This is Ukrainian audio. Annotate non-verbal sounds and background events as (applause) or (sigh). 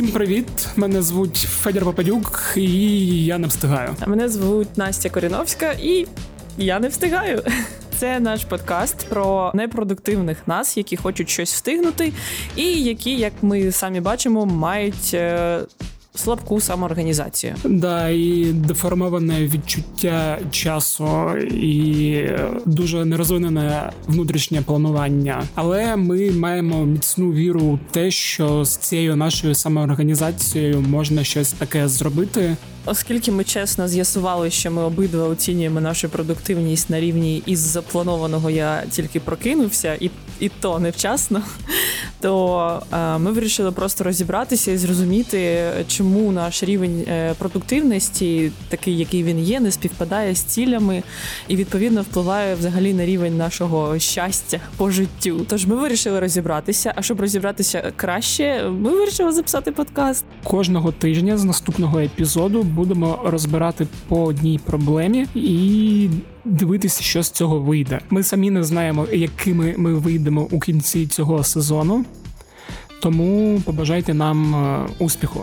Всім привіт! Мене звуть Федір Попадюк, і я не встигаю. А мене звуть Настя Коріновська, і я не встигаю. (laughs) Це наш подкаст про непродуктивних нас, які хочуть щось встигнути, і які, як ми самі бачимо, мають е, слабку самоорганізацію. Да, і деформоване відчуття часу, і дуже нерозвинене внутрішнє планування. Але ми маємо міцну віру у те, що з цією нашою самоорганізацією можна щось таке зробити. Оскільки ми чесно з'ясували, що ми обидва оцінюємо нашу продуктивність на рівні із запланованого я тільки прокинувся, і і то невчасно, (laughs) то е, ми вирішили просто розібратися і зрозуміти, чому наш рівень е, продуктивності, такий, який він є, не співпадає з цілями і відповідно впливає взагалі на рівень нашого щастя по життю. Тож ми вирішили розібратися. А щоб розібратися краще, ми вирішили записати подкаст кожного тижня з наступного епізоду будемо розбирати по одній проблемі і дивитися, що з цього вийде. Ми самі не знаємо, якими ми вийдемо у кінці цього сезону, тому побажайте нам е, успіху.